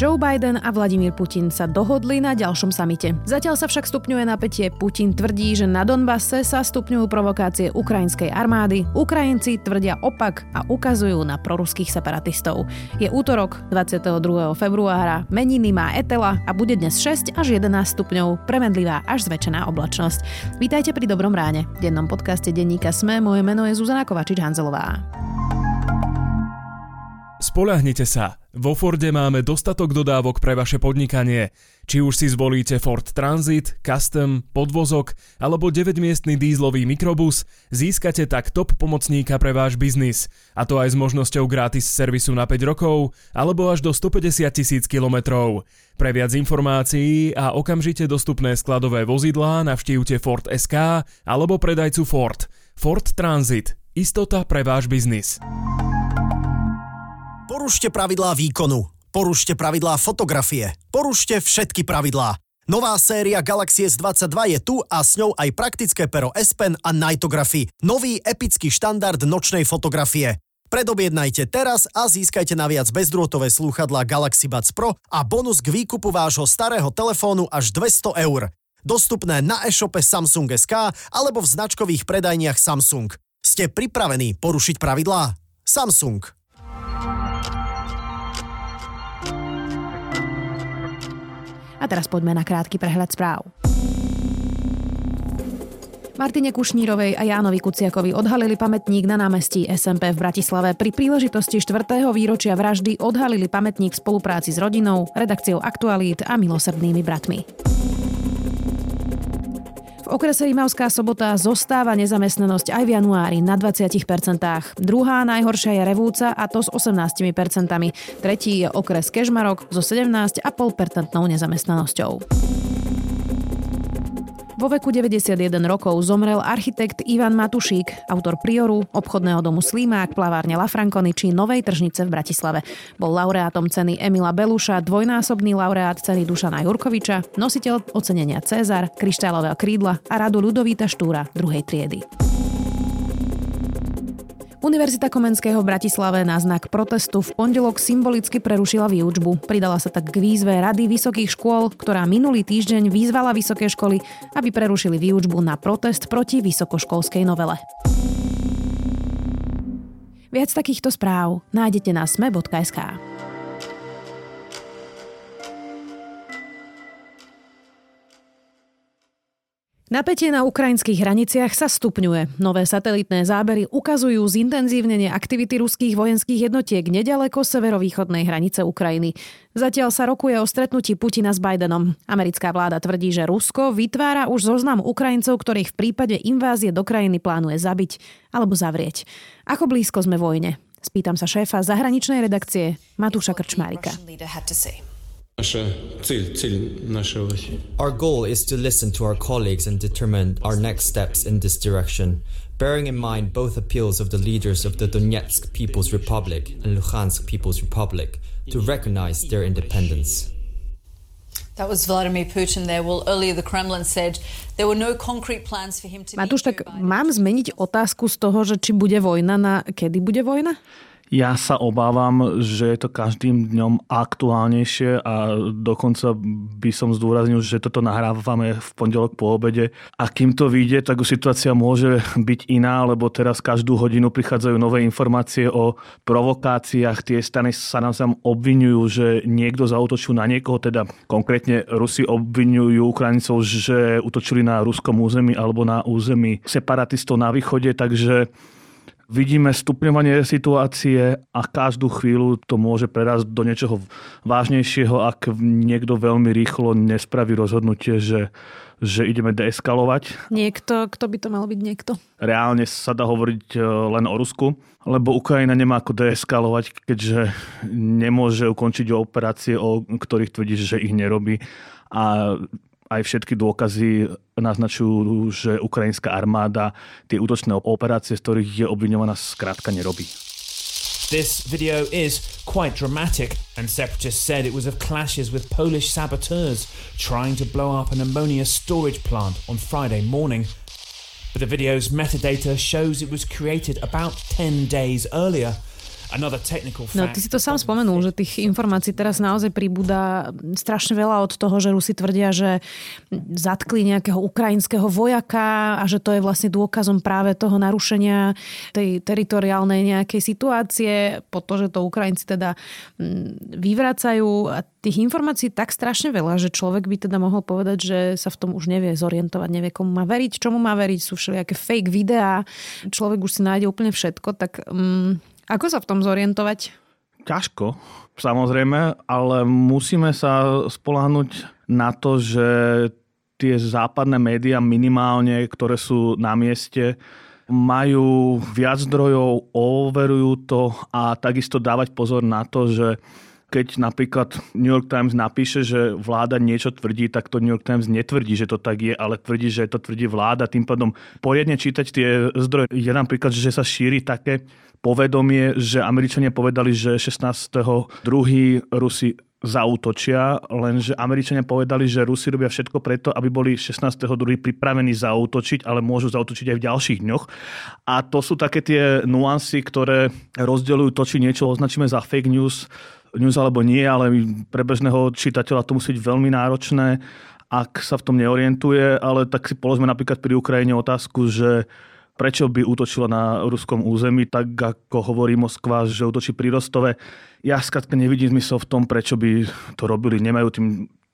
Joe Biden a Vladimír Putin sa dohodli na ďalšom samite. Zatiaľ sa však stupňuje napätie. Putin tvrdí, že na Donbase sa stupňujú provokácie ukrajinskej armády. Ukrajinci tvrdia opak a ukazujú na proruských separatistov. Je útorok 22. februára, meniny má Etela a bude dnes 6 až 11 stupňov, premedlivá až zväčšená oblačnosť. Vítajte pri Dobrom ráne. V dennom podcaste denníka Sme moje meno je Zuzana Kovačič-Hanzelová. Spolahnite sa, vo Forde máme dostatok dodávok pre vaše podnikanie. Či už si zvolíte Ford Transit, Custom, podvozok alebo 9-miestný dízlový mikrobus, získate tak top pomocníka pre váš biznis. A to aj s možnosťou gratis servisu na 5 rokov alebo až do 150 tisíc kilometrov. Pre viac informácií a okamžite dostupné skladové vozidlá navštívte Ford SK alebo predajcu Ford. Ford Transit. Istota pre váš biznis. Porušte pravidlá výkonu. Porušte pravidlá fotografie. Porušte všetky pravidlá. Nová séria Galaxy S22 je tu a s ňou aj praktické pero S Pen a Nightography. Nový epický štandard nočnej fotografie. Predobjednajte teraz a získajte naviac bezdrôtové slúchadlá Galaxy Buds Pro a bonus k výkupu vášho starého telefónu až 200 eur. Dostupné na e-shope Samsung SK alebo v značkových predajniach Samsung. Ste pripravení porušiť pravidlá? Samsung. A teraz poďme na krátky prehľad správ. Martine Kušnírovej a Jánovi Kuciakovi odhalili pamätník na námestí SMP v Bratislave. Pri príležitosti 4. výročia vraždy odhalili pamätník v spolupráci s rodinou, redakciou Aktualít a milosrdnými bratmi okrese Rimavská sobota zostáva nezamestnanosť aj v januári na 20%. Druhá najhoršia je Revúca a to s 18%. Tretí je okres Kežmarok so 17,5% nezamestnanosťou. Vo veku 91 rokov zomrel architekt Ivan Matušík, autor Prioru, obchodného domu Slímák, plavárne La Franconi či Novej tržnice v Bratislave. Bol laureátom ceny Emila Beluša, dvojnásobný laureát ceny Dušana Jurkoviča, nositeľ ocenenia Cezar, kryštálového krídla a radu Ludovíta Štúra druhej triedy. Univerzita Komenského v Bratislave na znak protestu v pondelok symbolicky prerušila výučbu. Pridala sa tak k výzve Rady vysokých škôl, ktorá minulý týždeň vyzvala vysoké školy, aby prerušili výučbu na protest proti vysokoškolskej novele. Viac takýchto správ nájdete na sme.sk. Napätie na ukrajinských hraniciach sa stupňuje. Nové satelitné zábery ukazujú zintenzívnenie aktivity ruských vojenských jednotiek nedaleko severovýchodnej hranice Ukrajiny. Zatiaľ sa rokuje o stretnutí Putina s Bidenom. Americká vláda tvrdí, že Rusko vytvára už zoznam Ukrajincov, ktorých v prípade invázie do krajiny plánuje zabiť alebo zavrieť. Ako blízko sme vojne? Spýtam sa šéfa zahraničnej redakcie Matúša Krčmárika. Our goal is to listen to our colleagues and determine our next steps in this direction, bearing in mind both appeals of the leaders of the Donetsk People's Republic and Luhansk People's Republic to recognize their independence. That was Vladimir Putin there. Well, earlier the Kremlin said there were no concrete plans for him to Matúš, tak mám zmeniť otázku z toho, že či bude vojna na kedy bude vojna? Ja sa obávam, že je to každým dňom aktuálnejšie a dokonca by som zdôraznil, že toto nahrávame v pondelok po obede. A kým to vyjde, tak situácia môže byť iná, lebo teraz každú hodinu prichádzajú nové informácie o provokáciách. Tie strany sa nám obvinujú, že niekto zautočil na niekoho, teda konkrétne Rusi obvinujú Ukrajincov, že utočili na ruskom území alebo na území separatistov na východe, takže Vidíme stupňovanie situácie a každú chvíľu to môže prerásť do niečoho vážnejšieho, ak niekto veľmi rýchlo nespraví rozhodnutie, že, že ideme deeskalovať. Niekto, kto by to mal byť niekto? Reálne sa dá hovoriť e, len o Rusku, lebo Ukrajina nemá ako deeskalovať, keďže nemôže ukončiť operácie, o ktorých tvrdí, že ich nerobí. A aj všetky dôkazy naznačujú, že ukrajinská armáda tie útočné operácie, z ktorých je obviňovaná, skrátka nerobí. This video is quite dramatic, and separatists said it was of clashes with Polish saboteurs trying to blow up an ammonia storage plant on Friday morning. But the video's metadata shows it was created about 10 days earlier No, ty si to sám spomenul, že tých informácií teraz naozaj pribúda strašne veľa od toho, že Rusi tvrdia, že zatkli nejakého ukrajinského vojaka a že to je vlastne dôkazom práve toho narušenia tej teritoriálnej nejakej situácie, po to, že to Ukrajinci teda mm, vyvracajú. A tých informácií tak strašne veľa, že človek by teda mohol povedať, že sa v tom už nevie zorientovať, nevie komu má veriť, čomu má veriť, sú všelijaké fake videá, človek už si nájde úplne všetko, tak um, ako sa v tom zorientovať? Ťažko, samozrejme, ale musíme sa spolahnuť na to, že tie západné médiá minimálne, ktoré sú na mieste, majú viac zdrojov, overujú to a takisto dávať pozor na to, že keď napríklad New York Times napíše, že vláda niečo tvrdí, tak to New York Times netvrdí, že to tak je, ale tvrdí, že to tvrdí vláda. Tým pádom poriadne čítať tie zdroje. Je napríklad, že sa šíri také povedomie, že Američania povedali, že 16. druhý Rusi zautočia, lenže Američania povedali, že Rusi robia všetko preto, aby boli 16.2. pripravení zautočiť, ale môžu zautočiť aj v ďalších dňoch. A to sú také tie nuancy, ktoré rozdeľujú to, či niečo označíme za fake news, news alebo nie, ale pre bežného čitateľa to musí byť veľmi náročné, ak sa v tom neorientuje, ale tak si položme napríklad pri Ukrajine otázku, že prečo by útočila na ruskom území, tak ako hovorí Moskva, že útočí pri Rostove. Ja skrátka nevidím zmysel v tom, prečo by to robili. Nemajú tým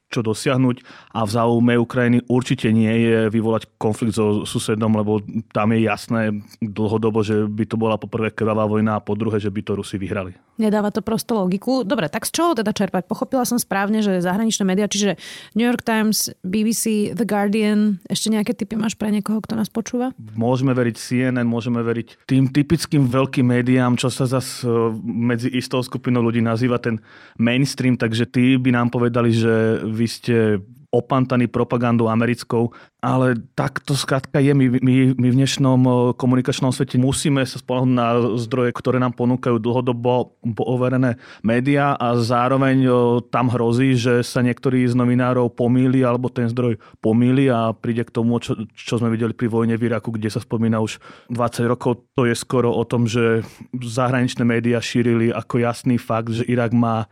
čo dosiahnuť a v záujme Ukrajiny určite nie je vyvolať konflikt so susedom, lebo tam je jasné dlhodobo, že by to bola poprvé krvavá vojna a po druhé, že by to Rusi vyhrali. Nedáva to prosto logiku. Dobre, tak z čoho teda čerpať? Pochopila som správne, že zahraničné médiá, čiže New York Times, BBC, The Guardian, ešte nejaké typy máš pre niekoho, kto nás počúva? Môžeme veriť CNN, môžeme veriť tým typickým veľkým médiám, čo sa zase medzi istou skupinou ľudí nazýva ten mainstream, takže tí by nám povedali, že vy ste opantaní propagandou americkou, ale tak to skrátka je. My, my, my v dnešnom eh, komunikačnom svete musíme sa spolahnúť na zdroje, ktoré nám ponúkajú dlhodobo overené médiá a zároveň eh, tam hrozí, že sa niektorí z novinárov pomýli alebo ten zdroj pomýli a príde k tomu, čo, čo sme videli pri vojne v Iraku, kde sa spomína už 20 rokov. To je skoro o tom, že zahraničné médiá šírili ako jasný fakt, že Irak má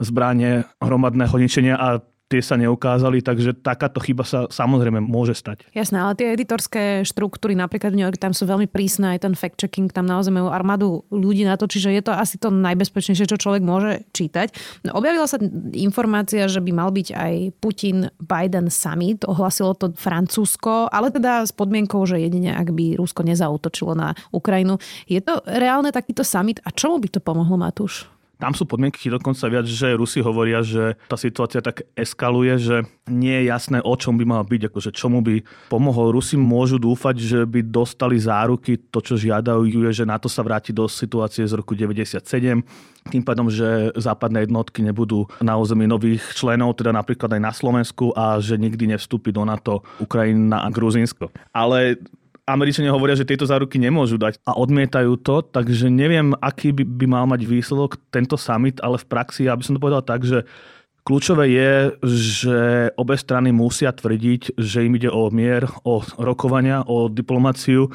zbranie hromadného ničenia a tie sa neukázali, takže takáto chyba sa samozrejme môže stať. Jasné, ale tie editorské štruktúry, napríklad v New York, tam sú veľmi prísne, aj ten fact-checking, tam naozaj majú armádu ľudí na to, čiže je to asi to najbezpečnejšie, čo človek môže čítať. No, objavila sa informácia, že by mal byť aj Putin-Biden summit, ohlasilo to Francúzsko, ale teda s podmienkou, že jedine ak by Rusko nezautočilo na Ukrajinu. Je to reálne takýto summit a čomu by to pomohlo, Matúš? Tam sú podmienky dokonca viac, že Rusi hovoria, že tá situácia tak eskaluje, že nie je jasné, o čom by mal byť, akože čomu by pomohol. Rusi môžu dúfať, že by dostali záruky, to, čo žiadajú, je, že NATO sa vráti do situácie z roku 97, tým pádom, že západné jednotky nebudú na území nových členov, teda napríklad aj na Slovensku a že nikdy nevstúpi do NATO Ukrajina a Gruzínsko. Ale Američania hovoria, že tieto záruky nemôžu dať a odmietajú to, takže neviem, aký by, by mal mať výsledok tento summit, ale v praxi, ja by som to povedal tak, že Kľúčové je, že obe strany musia tvrdiť, že im ide o mier, o rokovania, o diplomáciu.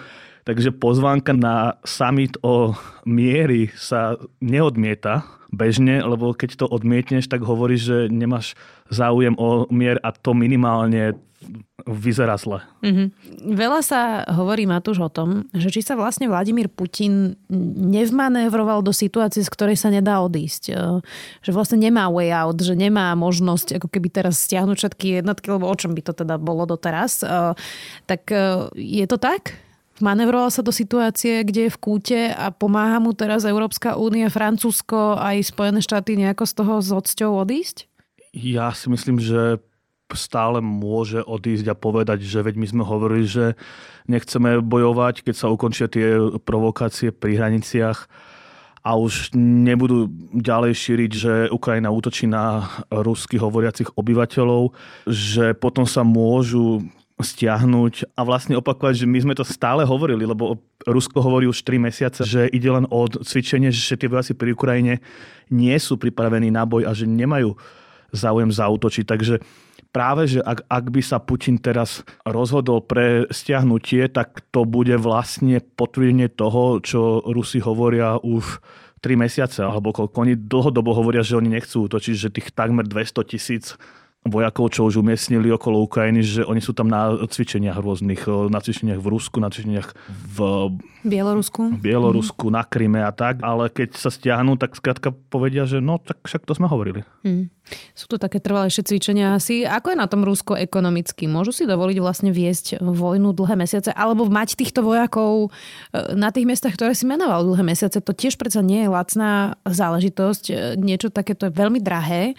Takže pozvánka na summit o miery sa neodmieta bežne, lebo keď to odmietneš, tak hovoríš, že nemáš záujem o mier a to minimálne vyzerá zle. Mm-hmm. Veľa sa hovorí, Matúš, o tom, že či sa vlastne Vladimír Putin nevmanévroval do situácie, z ktorej sa nedá odísť. E, že vlastne nemá way out, že nemá možnosť ako keby teraz stiahnuť všetky jednotky, lebo o čom by to teda bolo doteraz. E, tak e, je to tak? Manevroval sa do situácie, kde je v kúte a pomáha mu teraz Európska únia, Francúzsko aj Spojené štáty nejako z toho s odsťou odísť? Ja si myslím, že stále môže odísť a povedať, že veď my sme hovorili, že nechceme bojovať, keď sa ukončia tie provokácie pri hraniciach a už nebudú ďalej šíriť, že Ukrajina útočí na rusky hovoriacich obyvateľov, že potom sa môžu stiahnuť a vlastne opakovať, že my sme to stále hovorili, lebo Rusko hovorí už 3 mesiace, že ide len o cvičenie, že tie vojaci pri Ukrajine nie sú pripravení na boj a že nemajú záujem zautočiť. Takže práve, že ak, ak by sa Putin teraz rozhodol pre stiahnutie, tak to bude vlastne potvrdenie toho, čo Rusi hovoria už 3 mesiace, alebo koľko oni dlhodobo hovoria, že oni nechcú útočiť, že tých takmer 200 tisíc vojakov, čo už umiestnili okolo Ukrajiny, že oni sú tam na cvičeniach rôznych, na cvičeniach v Rusku, na cvičeniach v Bielorusku, Bielorusku mm. na Kryme a tak, ale keď sa stiahnu, tak skrátka povedia, že no, tak však to sme hovorili. Mm. Sú to také trvalejšie cvičenia asi. Ako je na tom Rusko ekonomicky? Môžu si dovoliť vlastne viesť vojnu dlhé mesiace alebo mať týchto vojakov e, na tých miestach, ktoré si menoval dlhé mesiace? To tiež predsa nie je lacná záležitosť. E, niečo takéto je veľmi drahé.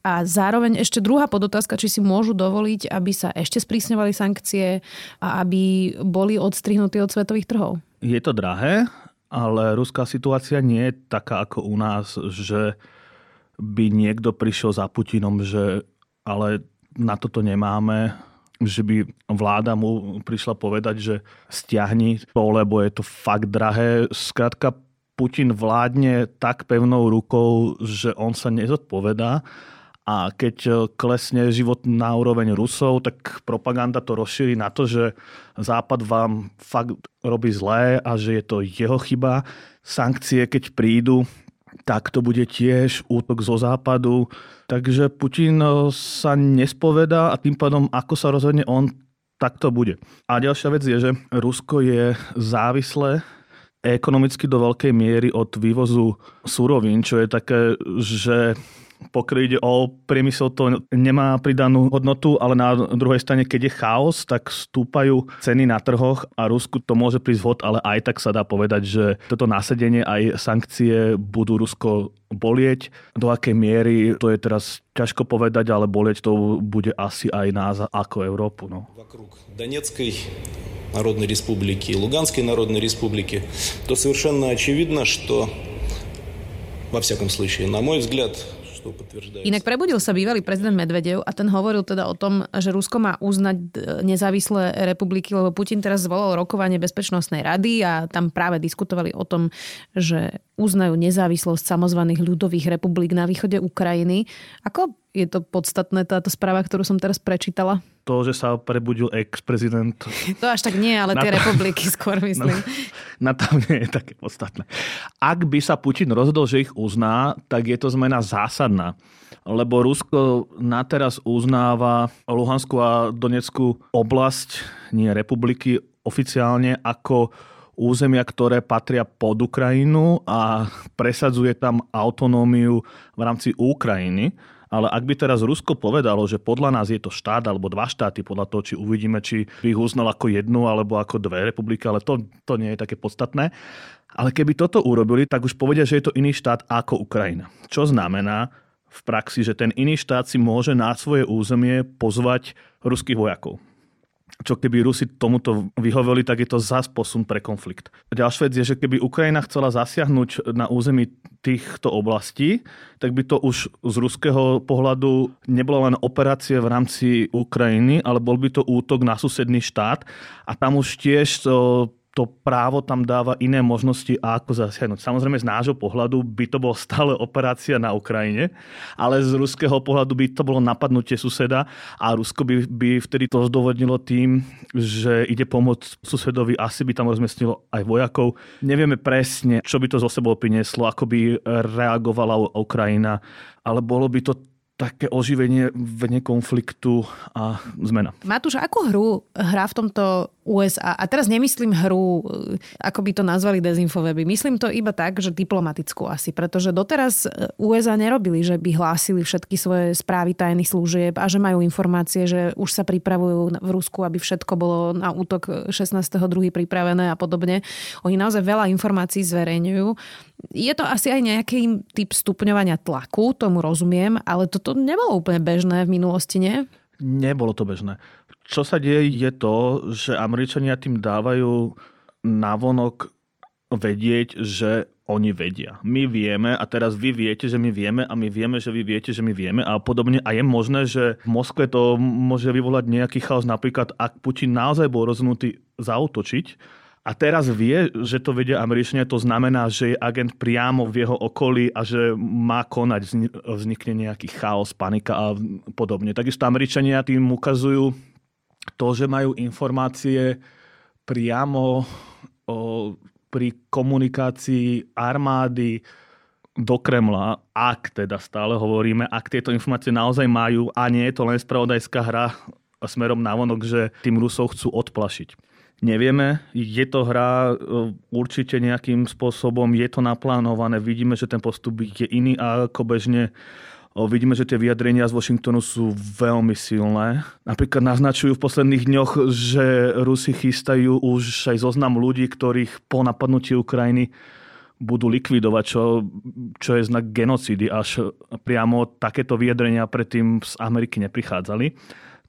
A zároveň ešte druhá podotázka, či si môžu dovoliť, aby sa ešte sprísňovali sankcie a aby boli odstrihnutí od svetových trhov. Je to drahé, ale ruská situácia nie je taká ako u nás, že by niekto prišiel za Putinom, že ale na toto nemáme, že by vláda mu prišla povedať, že stiahni to, lebo je to fakt drahé. Skrátka, Putin vládne tak pevnou rukou, že on sa nezodpovedá a keď klesne život na úroveň Rusov, tak propaganda to rozšíri na to, že Západ vám fakt robí zlé a že je to jeho chyba. Sankcie, keď prídu, tak to bude tiež útok zo západu. Takže Putin eh, sa nespovedá a tým pádom, ako sa rozhodne on, tak to bude. A ďalšia vec je, že Rusko je závislé ekonomicky do veľkej miery od vývozu surovín, čo je také, že pokiaľ ide o priemysel, to nemá pridanú hodnotu, ale na druhej strane, keď je chaos, tak stúpajú ceny na trhoch a Rusku to môže prísť vhod, ale aj tak sa dá povedať, že toto násedenie aj sankcie budú Rusko bolieť. Do akej miery, to je teraz ťažko povedať, ale bolieť to bude asi aj nás ako Európu. No. Донецкой Народной Республики и Луганской Народной Республики, то совершенно очевидно, что, во всяком случае, на мой взгляд, Inak prebudil sa bývalý prezident Medvedev a ten hovoril teda o tom, že Rusko má uznať e, nezávislé republiky, lebo Putin teraz zvolal rokovanie Bezpečnostnej rady a tam práve diskutovali o tom, že uznajú nezávislosť samozvaných ľudových republik na východe Ukrajiny. Ako je to podstatné táto správa, ktorú som teraz prečítala? To, že sa prebudil ex-prezident. To až tak nie, ale tie na republiky skôr myslím. Na, na to nie je také podstatné. Ak by sa Putin rozhodol, že ich uzná, tak je to zmena zásadná. Lebo Rusko na teraz uznáva Luhanskú a Donetskú oblasť, nie republiky, oficiálne ako územia, ktoré patria pod Ukrajinu a presadzuje tam autonómiu v rámci Ukrajiny. Ale ak by teraz Rusko povedalo, že podľa nás je to štát alebo dva štáty, podľa toho, či uvidíme, či by ich uznal ako jednu alebo ako dve republiky, ale to, to nie je také podstatné. Ale keby toto urobili, tak už povedia, že je to iný štát ako Ukrajina. Čo znamená v praxi, že ten iný štát si môže na svoje územie pozvať ruských vojakov čo keby Rusi tomuto vyhoveli, tak je to zás posun pre konflikt. Ďalšia vec je, že keby Ukrajina chcela zasiahnuť na území týchto oblastí, tak by to už z ruského pohľadu nebola len operácia v rámci Ukrajiny, ale bol by to útok na susedný štát a tam už tiež to to právo tam dáva iné možnosti, ako zasiahnuť. Samozrejme z nášho pohľadu by to bolo stále operácia na Ukrajine, ale z ruského pohľadu by to bolo napadnutie suseda a Rusko by, by vtedy to zdôvodnilo tým, že ide pomôcť susedovi, asi by tam rozmiestnilo aj vojakov. Nevieme presne, čo by to zo sebou prinieslo, ako by reagovala Ukrajina, ale bolo by to také oživenie vne konfliktu a zmena. Matúš, akú hru hrá v tomto USA? A teraz nemyslím hru, ako by to nazvali dezinfoveby. Myslím to iba tak, že diplomatickú asi, pretože doteraz USA nerobili, že by hlásili všetky svoje správy tajných služieb a že majú informácie, že už sa pripravujú v Rusku, aby všetko bolo na útok 16.2. pripravené a podobne. Oni naozaj veľa informácií zverejňujú. Je to asi aj nejaký typ stupňovania tlaku, tomu rozumiem, ale toto nebolo úplne bežné v minulosti, nie? Nebolo to bežné. Čo sa deje je to, že Američania tým dávajú navonok vedieť, že oni vedia. My vieme a teraz vy viete, že my vieme a my vieme, že vy viete, že my vieme a podobne. A je možné, že v Moskve to môže vyvolať nejaký chaos, napríklad ak Putin naozaj bol rozhodnutý zautočiť, a teraz vie, že to vedia Američania, to znamená, že je agent priamo v jeho okolí a že má konať, vznikne nejaký chaos, panika a podobne. Takisto Američania tým ukazujú to, že majú informácie priamo o pri komunikácii armády do Kremla, ak teda stále hovoríme, ak tieto informácie naozaj majú a nie je to len spravodajská hra smerom na vonok, že tým Rusov chcú odplašiť. Nevieme, je to hra e, určite nejakým spôsobom, je to naplánované, vidíme, že ten postup je iný ako bežne Vidíme, že tie vyjadrenia z Washingtonu sú veľmi silné. Napríklad naznačujú v posledných dňoch, že Rusi chystajú už aj zoznam ľudí, ktorých po napadnutí Ukrajiny budú likvidovať, čo, čo je znak genocídy. Až priamo takéto vyjadrenia predtým z Ameriky neprichádzali.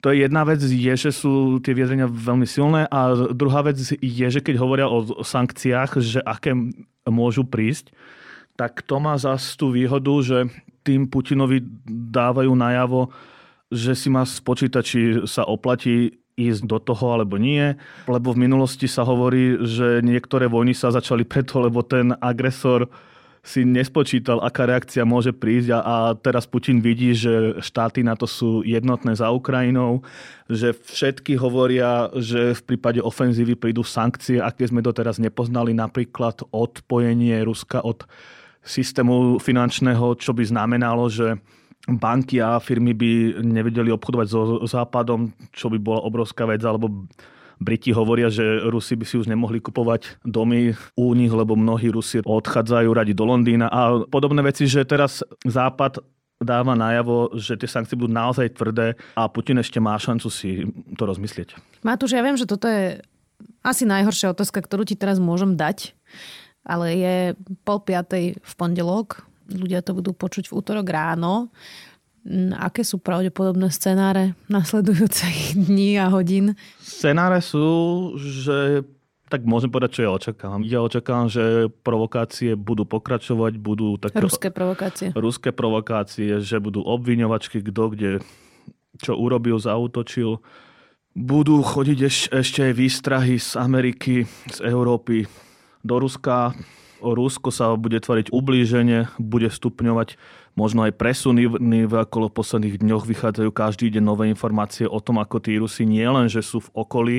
To je jedna vec, je, že sú tie vyjadrenia veľmi silné a druhá vec je, že keď hovoria o sankciách, že aké môžu prísť, tak to má zase tú výhodu, že tým Putinovi dávajú najavo, že si má spočítať, či sa oplatí ísť do toho alebo nie, lebo v minulosti sa hovorí, že niektoré vojny sa začali preto, lebo ten agresor si nespočítal, aká reakcia môže prísť a, a teraz Putin vidí, že štáty na to sú jednotné za Ukrajinou, že všetky hovoria, že v prípade ofenzívy prídu sankcie, aké sme doteraz nepoznali, napríklad odpojenie Ruska od systému finančného, čo by znamenalo, že banky a firmy by nevedeli obchodovať so Západom, čo by bola obrovská vec, alebo Briti hovoria, že Rusi by si už nemohli kupovať domy u nich, lebo mnohí Rusi odchádzajú radi do Londýna a podobné veci, že teraz Západ dáva najavo, že tie sankcie budú naozaj tvrdé a Putin ešte má šancu si to rozmyslieť. Matúš, ja viem, že toto je asi najhoršia otázka, ktorú ti teraz môžem dať ale je pol piatej v pondelok, ľudia to budú počuť v útorok ráno. Aké sú pravdepodobné scenáre nasledujúcich dní a hodín? Scenáre sú, že tak môžem povedať, čo ja očakávam. Ja očakávam, že provokácie budú pokračovať, budú také... Ruské provokácie. Ruské provokácie, že budú obviňovačky, kto kde čo urobil, zautočil. Budú chodiť eš, ešte aj výstrahy z Ameriky, z Európy, do Ruska. Rusko sa bude tvoriť ublíženie, bude stupňovať možno aj presuny, v okolo posledných dňoch vychádzajú každý deň nové informácie o tom, ako tí Rusi nie len, že sú v okolí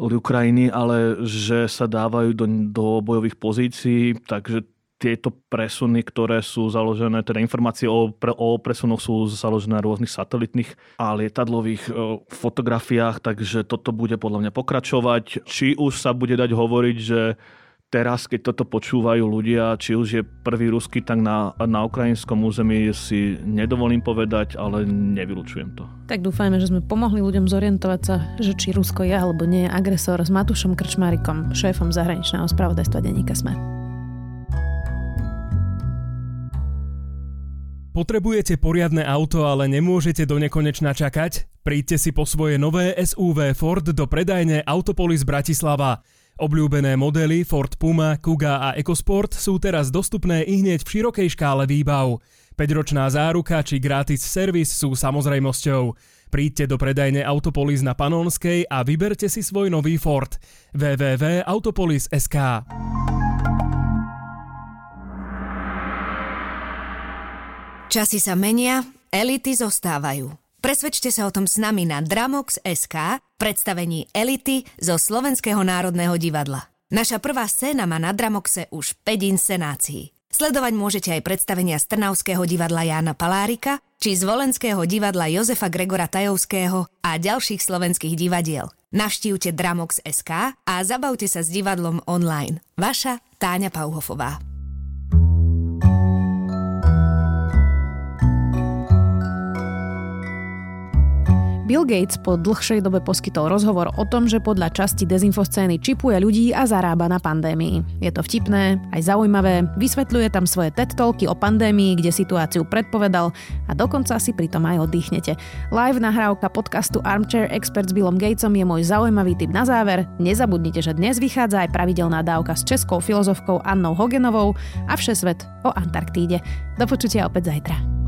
Ukrajiny, ale že sa dávajú do, do bojových pozícií, takže tieto presuny, ktoré sú založené, teda informácie o, pre, o presunoch sú založené na rôznych satelitných a lietadlových e, fotografiách, takže toto bude podľa mňa pokračovať. Či už sa bude dať hovoriť, že teraz, keď toto počúvajú ľudia, či už je prvý ruský tak na, na ukrajinskom území, si nedovolím povedať, ale nevylučujem to. Tak dúfajme, že sme pomohli ľuďom zorientovať sa, že či Rusko je alebo nie je agresor s Matušom Krčmárikom, šéfom zahraničného spravodajstva denníka Sme. Potrebujete poriadne auto, ale nemôžete do nekonečna čakať? Príďte si po svoje nové SUV Ford do predajne Autopolis Bratislava. Obľúbené modely Ford Puma, Kuga a EcoSport sú teraz dostupné i hneď v širokej škále výbav. 5-ročná záruka či gratis servis sú samozrejmosťou. Príďte do predajne Autopolis na Panonskej a vyberte si svoj nový Ford. www.autopolis.sk Časy sa menia, elity zostávajú. Presvedčte sa o tom s nami na Dramox.sk predstavení Elity zo Slovenského národného divadla. Naša prvá scéna má na Dramoxe už 5 inscenácií. Sledovať môžete aj predstavenia z Trnavského divadla Jána Palárika či z Volenského divadla Jozefa Gregora Tajovského a ďalších slovenských divadiel. Navštívte Dramox.sk a zabavte sa s divadlom online. Vaša Táňa Pauhofová. Bill Gates po dlhšej dobe poskytol rozhovor o tom, že podľa časti dezinfoscény čipuje ľudí a zarába na pandémii. Je to vtipné, aj zaujímavé, vysvetľuje tam svoje TED Talky o pandémii, kde situáciu predpovedal a dokonca si pritom aj oddychnete. Live nahrávka podcastu Armchair Expert s Billom Gatesom je môj zaujímavý tip na záver. Nezabudnite, že dnes vychádza aj pravidelná dávka s českou filozofkou Annou Hogenovou a všesvet o Antarktíde. Do počutia opäť zajtra.